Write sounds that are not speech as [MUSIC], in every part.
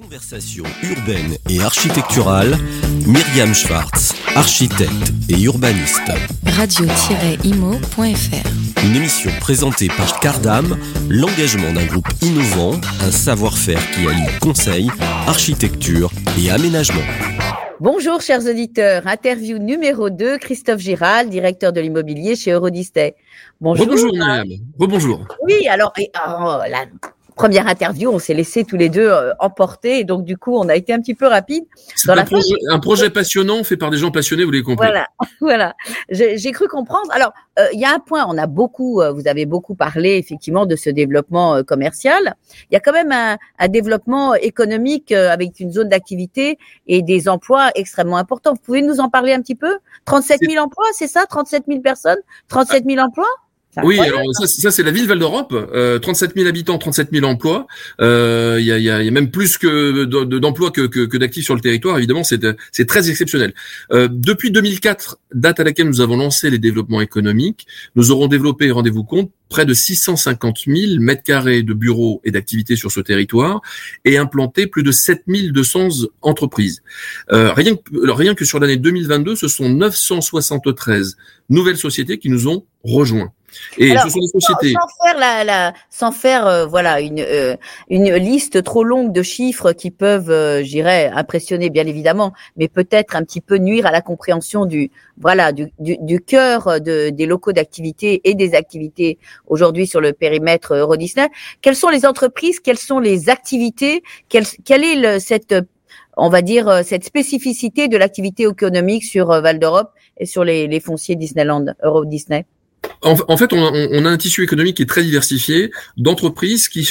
Conversation urbaine et architecturale, Myriam Schwartz, architecte et urbaniste. Radio-imo.fr Une émission présentée par Cardam, l'engagement d'un groupe innovant, un savoir-faire qui allie conseil, architecture et aménagement. Bonjour chers auditeurs, interview numéro 2, Christophe Giral, directeur de l'immobilier chez Eurodisney. Bonjour. Bonjour Myriam. Rebonjour. Oui, alors oh, la première interview, on s'est laissé tous les deux euh, emporter et donc du coup, on a été un petit peu rapide. C'est un, projet, un projet passionnant fait par des gens passionnés, vous l'avez compris. Voilà, [LAUGHS] voilà. J'ai cru comprendre. Alors, euh, il y a un point, on a beaucoup, euh, vous avez beaucoup parlé effectivement de ce développement commercial. Il y a quand même un, un développement économique avec une zone d'activité et des emplois extrêmement importants. Vous pouvez nous en parler un petit peu? 37 000 emplois, c'est ça? 37 000 personnes? 37 000 emplois? Oui, alors ça, ça c'est la ville Val d'Europe, euh, 37 000 habitants, 37 000 emplois. Euh, il y, a, y, a, même plus que d'emplois que, que, que d'actifs sur le territoire. Évidemment, c'est c'est très exceptionnel. Euh, depuis 2004, date à laquelle nous avons lancé les développements économiques, nous aurons développé, rendez-vous compte, près de 650 000 mètres carrés de bureaux et d'activités sur ce territoire et implanté plus de 7 200 entreprises. Euh, rien, que, rien que sur l'année 2022, ce sont 973 nouvelles sociétés qui nous ont rejoints. Et ce sont des sociétés. Sans, faire la, la sans faire euh, voilà une euh, une liste trop longue de chiffres qui peuvent, euh, j'irais, impressionner bien évidemment, mais peut-être un petit peu nuire à la compréhension du voilà du du, du cœur de, des locaux d'activité et des activités aujourd'hui sur le périmètre Euro Disney. Quelles sont les entreprises Quelles sont les activités Quelle, quelle est le, cette on va dire cette spécificité de l'activité économique sur Val d'Europe et sur les, les fonciers Disneyland Euro Disney en, fait, on a, un tissu économique qui est très diversifié, d'entreprises qui,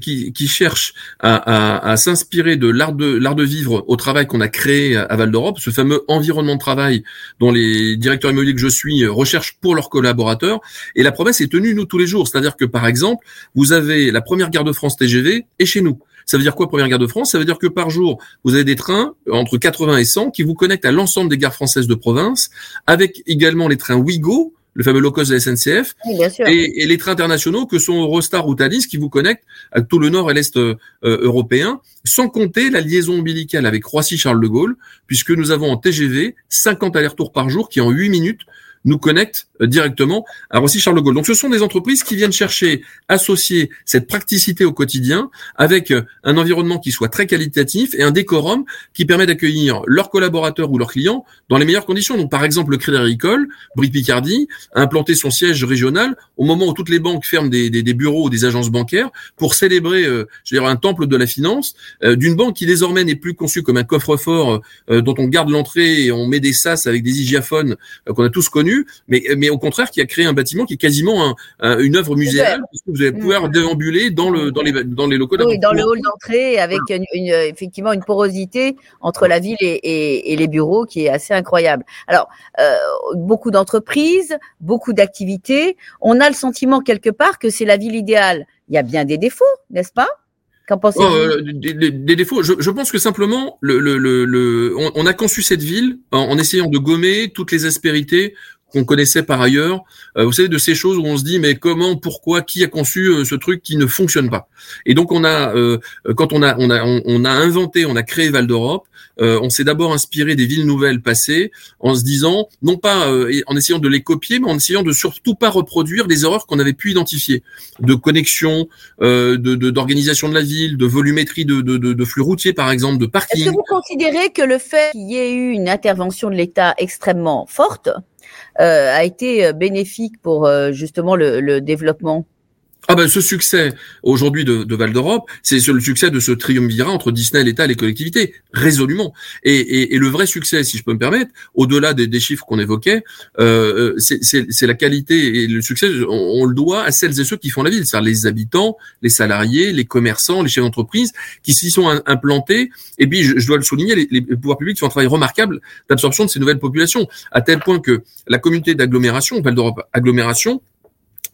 qui, qui, cherchent à, s'inspirer de l'art de de vivre au travail qu'on a créé à Val d'Europe, ce fameux environnement de travail dont les directeurs immobiliers que je suis recherchent pour leurs collaborateurs. Et la promesse est tenue nous tous les jours, c'est-à-dire que par exemple, vous avez la première gare de France TGV et chez nous. Ça veut dire quoi, Première Gare de France? Ça veut dire que par jour, vous avez des trains entre 80 et 100 qui vous connectent à l'ensemble des gares françaises de province, avec également les trains Ouigo, le fameux low cost de la SNCF, et, les trains internationaux que sont Eurostar ou Thalys qui vous connectent à tout le nord et l'est euh, européen, sans compter la liaison ombilicale avec Roissy-Charles de Gaulle, puisque nous avons en TGV 50 allers-retours par jour qui en 8 minutes nous connectent euh, directement à Roissy-Charles de Gaulle. Donc ce sont des entreprises qui viennent chercher, associer cette praticité au quotidien avec euh, un environnement qui soit très qualitatif et un décorum qui permet d'accueillir leurs collaborateurs ou leurs clients dans les meilleures conditions. Donc par exemple le Crédit Agricole, Brie Picardie, a implanté son siège régional au moment où toutes les banques ferment des, bureaux ou des agences bancaires pour célébrer, euh, je veux dire, un temple de la finance euh, d'une banque qui désormais n'est plus conçue comme un coffre-fort dont on garde l'entrée et on met des sas avec des hygiaphones qu'on a tous connus, mais au contraire qui a créé un bâtiment qui est quasiment une œuvre muséale, puisque vous allez pouvoir mm. déambuler dans le dans les dans les locaux. Oui, dans le hall d'entrée avec une, effectivement une porosité entre la ville et, et, les bureaux qui est assez incroyable. Alors euh, beaucoup d'entreprises, beaucoup d'activités. On a le sentiment quelque part que c'est la ville idéale. Il y a bien des défauts, n'est-ce pas? Qu'en pensez-vous? Oh, euh, des, défauts. Je, je, pense que simplement, le, le, le, on, on, a conçu cette ville en, en, essayant de gommer toutes les aspérités qu'on connaissait par ailleurs. Euh, vous savez, de ces choses où on se dit, mais comment, pourquoi, qui a conçu euh, ce truc qui ne fonctionne pas? Et donc, on a, euh, quand on a, on a, on, a inventé, on a créé Val d'Europe, on s'est d'abord inspiré des villes nouvelles passées, en se disant, non pas en essayant de les copier, mais en essayant de surtout pas reproduire des erreurs qu'on avait pu identifier, de connexion, de d'organisation de, la ville, de volumétrie de, de, de, flux routiers, par exemple, de parking. Est-ce que vous considérez que le fait qu'il y ait eu une intervention de l'État extrêmement forte euh, a été euh, bénéfique pour euh, justement le, le développement ah ben ce succès aujourd'hui de, de Val d'Europe, c'est le succès de ce triumvirat entre Disney, l'État les collectivités, résolument. Et, et, et, le vrai succès, si je peux me permettre, au-delà des, des, chiffres qu'on évoquait, euh, c'est la qualité et le succès, on, le doit à celles et ceux qui font la ville, c'est-à-dire les habitants, les salariés, les commerçants, les chefs d'entreprise qui s'y sont implantés. Et puis, je, je dois le souligner, les, les, pouvoirs publics font un travail remarquable d'absorption de ces nouvelles populations, à tel point que la communauté d'agglomération, Val d'Europe agglomération,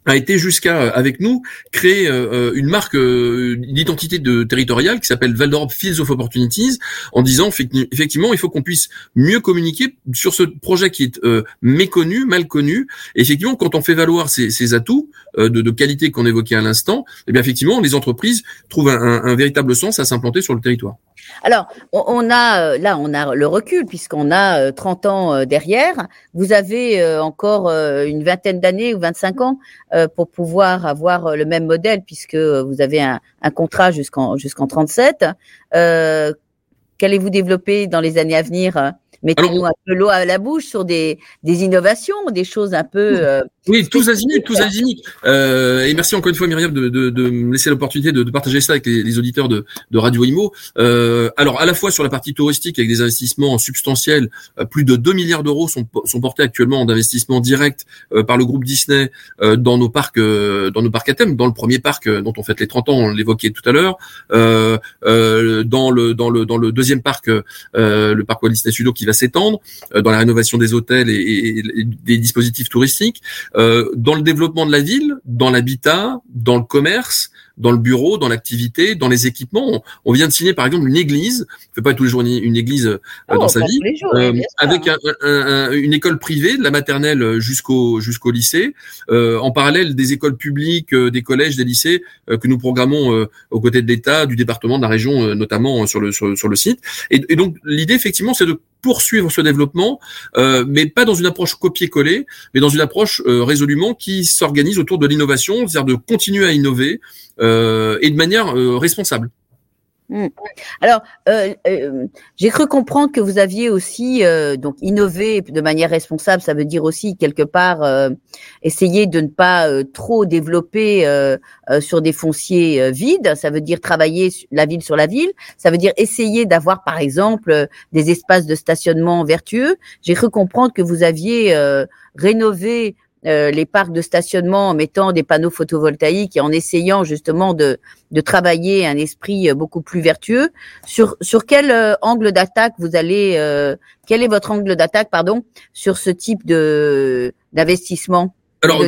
a été jusqu'à euh, avec nous créer euh, euh, une marque d'identité de territoriale qui s'appelle Val d'Europe Fields of Opportunities en disant effectivement il faut qu'on puisse mieux communiquer sur ce projet qui est méconnu, mal connu. Et effectivement, quand on fait valoir ces, atouts de, de, qualité qu'on évoquait à l'instant, eh bien effectivement les entreprises trouvent un, un véritable sens à s'implanter sur le territoire. Alors, on, a là, on a le recul puisqu'on a 30 ans derrière. Vous avez encore une vingtaine d'années ou 25 ans pour pouvoir avoir le même modèle puisque vous avez un, un contrat jusqu'en jusqu'en 37. Qu'allez-vous développer dans les années à venir? Mettez-nous un peu l'eau à la bouche sur des, des innovations, des choses un peu. Euh, oui, tous azimuts, tous azimuts. Euh, et merci encore une fois, Myriam, de, de, de me laisser l'opportunité de, de, partager ça avec les, les auditeurs de, de Radio Imo. Euh, alors, à la fois sur la partie touristique, avec des investissements substantiels, euh, plus de 2 milliards d'euros sont, sont portés actuellement en investissement direct euh, par le groupe Disney euh, dans nos parcs, dans nos parcs à thème, dans le premier parc dont on fête les 30 ans, on l'évoquait tout à l'heure, dans le dans le dans le deuxième parc, le parc Walt Disney Studio qui va s'étendre euh, dans la rénovation des hôtels et, des dispositifs touristiques, euh, dans le développement de la ville, dans l'habitat, dans le commerce, dans le bureau, dans l'activité, dans les équipements. On, vient de signer par exemple une église, on fait pas tous les jours une, église euh, oh, dans sa vie, euh, avec une école privée de la maternelle jusqu'au jusqu'au lycée, euh, en parallèle des écoles publiques, des collèges, des lycées que nous programmons aux côtés de l'État, du département, de la région, notamment sur le sur, le site. Et, et donc l'idée effectivement, c'est de poursuivre ce développement, euh, mais pas dans une approche copier-coller, mais dans une approche euh, résolument qui s'organise autour de l'innovation, c'est-à-dire de continuer à innover euh, et de manière responsable. Mmh. Alors, euh, euh, j'ai cru comprendre que vous aviez aussi euh, donc innové de manière responsable. Ça veut dire aussi quelque part euh, essayer de ne pas euh, trop développer sur des fonciers vides. Ça veut dire travailler la ville sur la ville. Ça veut dire essayer d'avoir par exemple des espaces de stationnement vertueux. J'ai cru comprendre que vous aviez rénové euh, les parcs de stationnement en mettant des panneaux photovoltaïques et en essayant justement de, travailler un esprit euh, beaucoup plus vertueux. Sur, sur quel euh, angle d'attaque vous allez, quel est votre angle d'attaque, pardon, sur ce type de d'investissement? Alors,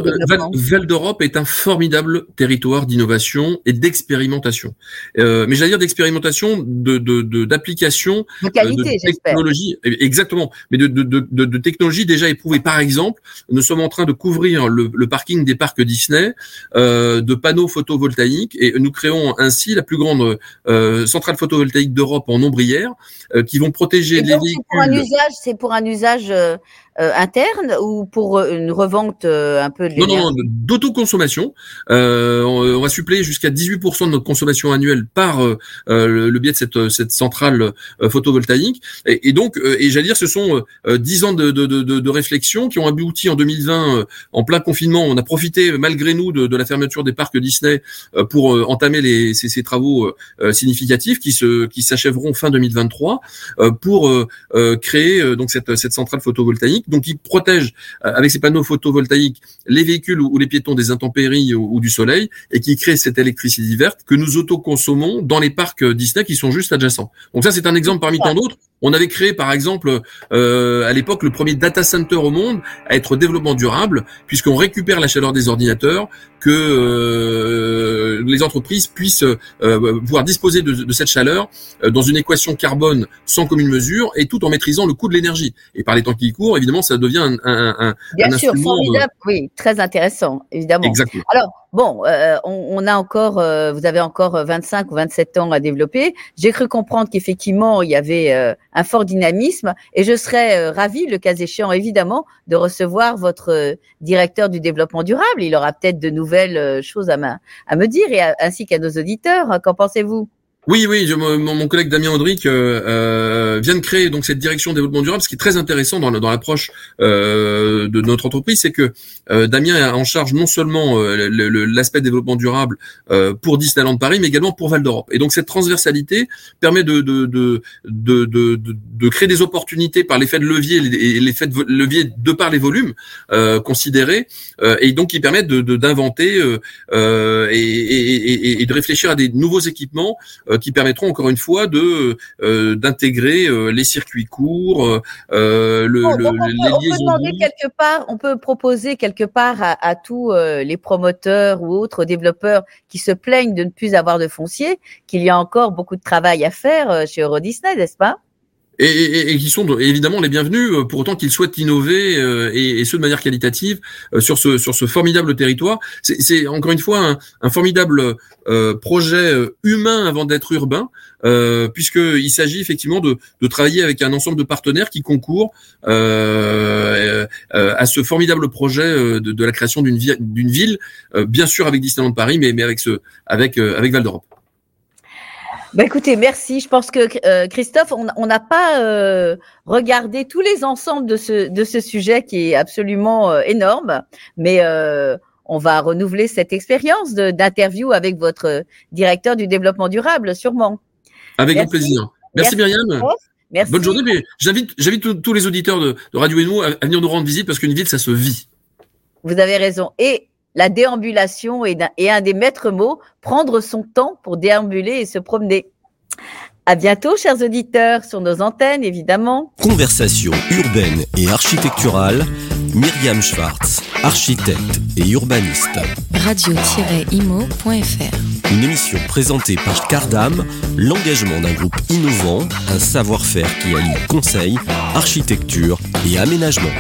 Val, d'Europe est un formidable territoire d'innovation et d'expérimentation. Euh, mais j'allais dire d'expérimentation, de d'application, de, de, qualité, de technologie, exactement. Mais de, de, de, de technologie déjà éprouvée. Par exemple, nous sommes en train de couvrir le, le parking des parcs Disney euh, de panneaux photovoltaïques et nous créons ainsi la plus grande euh, centrale photovoltaïque d'Europe en ombrière, euh, qui vont protéger les véhicules. Pour un usage, c'est pour un usage euh, euh, interne ou pour euh, une revente euh, un peu de Non, non, d'autoconsommation. Euh, on, va suppléer jusqu'à 18% de notre consommation annuelle par le, biais de cette, cette centrale photovoltaïque. Et, et donc, et j'allais dire, ce sont 10 ans de, de, de, de, réflexion qui ont abouti en 2020, en plein confinement. On a profité, malgré nous, de, la fermeture des parcs Disney pour entamer les, ces, ces travaux significatifs qui se qui s'achèveront fin 2023 pour créer donc cette, cette centrale photovoltaïque donc il protège euh, avec ses panneaux photovoltaïques les véhicules ou, les piétons des intempéries ou, du soleil et qui crée cette électricité verte que nous autoconsommons dans les parcs euh, Disney qui sont juste adjacents. Donc ça c'est un exemple parmi tant d'autres. On avait créé par exemple euh, à l'époque le premier data center au monde à être développement durable puisqu'on récupère la chaleur des ordinateurs, que euh, les entreprises puissent euh, pouvoir disposer de, de cette chaleur euh, dans une équation carbone sans commune mesure et tout en maîtrisant le coût de l'énergie. Et par les temps qui courent, évidemment, ça devient un, un, un Bien sûr, formidable, oui, très intéressant, évidemment. Exactement. Alors, Bon, euh, on, a encore, euh, vous avez encore 25 ou 27 ans à développer. J'ai cru comprendre qu'effectivement, il y avait euh, un fort dynamisme et je serais ravi, le cas échéant, évidemment, de recevoir votre directeur du développement durable. Il aura peut-être de nouvelles choses à, à me dire et ainsi qu'à nos auditeurs. Qu'en pensez-vous? Oui, oui, mon, collègue Damien Audric euh, euh, vient de créer donc cette direction développement durable. Ce qui est très intéressant dans, dans l'approche euh, de notre entreprise, c'est que euh, Damien est en charge non seulement euh, l'aspect développement durable euh, pour Disneyland Paris, mais également pour Val d'Europe. Et donc cette transversalité permet de de, de, de, de, créer des opportunités par l'effet de levier et l'effet de levier de par les volumes considérés, et donc qui permettent de d'inventer et, et, et, de réfléchir à des nouveaux équipements qui permettront encore une fois de euh, d'intégrer euh, les circuits courts, euh, le, on, peut, demander quelque part, on peut proposer quelque part à, tous les promoteurs ou autres développeurs qui se plaignent de ne plus avoir de foncier qu'il y a encore beaucoup de travail à faire chez Euro Disney, n'est-ce pas? Et, qui sont évidemment les bienvenus euh, pour autant qu'ils souhaitent innover euh, et, ce de manière qualitative euh, sur ce sur ce formidable territoire. C'est encore une fois un, formidable projet humain avant d'être urbain, puisqu'il s'agit effectivement de, travailler avec un ensemble de partenaires qui concourent à ce formidable projet de, la création d'une d'une ville, bien sûr avec Disneyland Paris, mais, mais avec ce avec avec Val d'Europe. Bah écoutez, merci. Je pense que euh, Christophe, on n'a pas euh, regardé tous les ensembles de ce, de ce sujet qui est absolument euh, énorme, mais on va renouveler cette expérience d'interview avec votre directeur du développement durable, sûrement. Avec grand plaisir. Merci, Myriam. Merci. Bonne journée. J'invite, j'invite tous les auditeurs de, de Radio Eno à, à venir nous rendre visite parce qu'une ville, ça se vit. Vous avez raison. Et la déambulation est un, des maîtres mots, prendre son temps pour déambuler et se promener. À bientôt, chers auditeurs, sur nos antennes, évidemment. Conversation urbaine et architecturale, Myriam Schwartz, architecte et urbaniste. Radio-imo.fr Une émission présentée par Cardam, l'engagement d'un groupe innovant, un savoir-faire qui allie conseil, architecture et aménagement.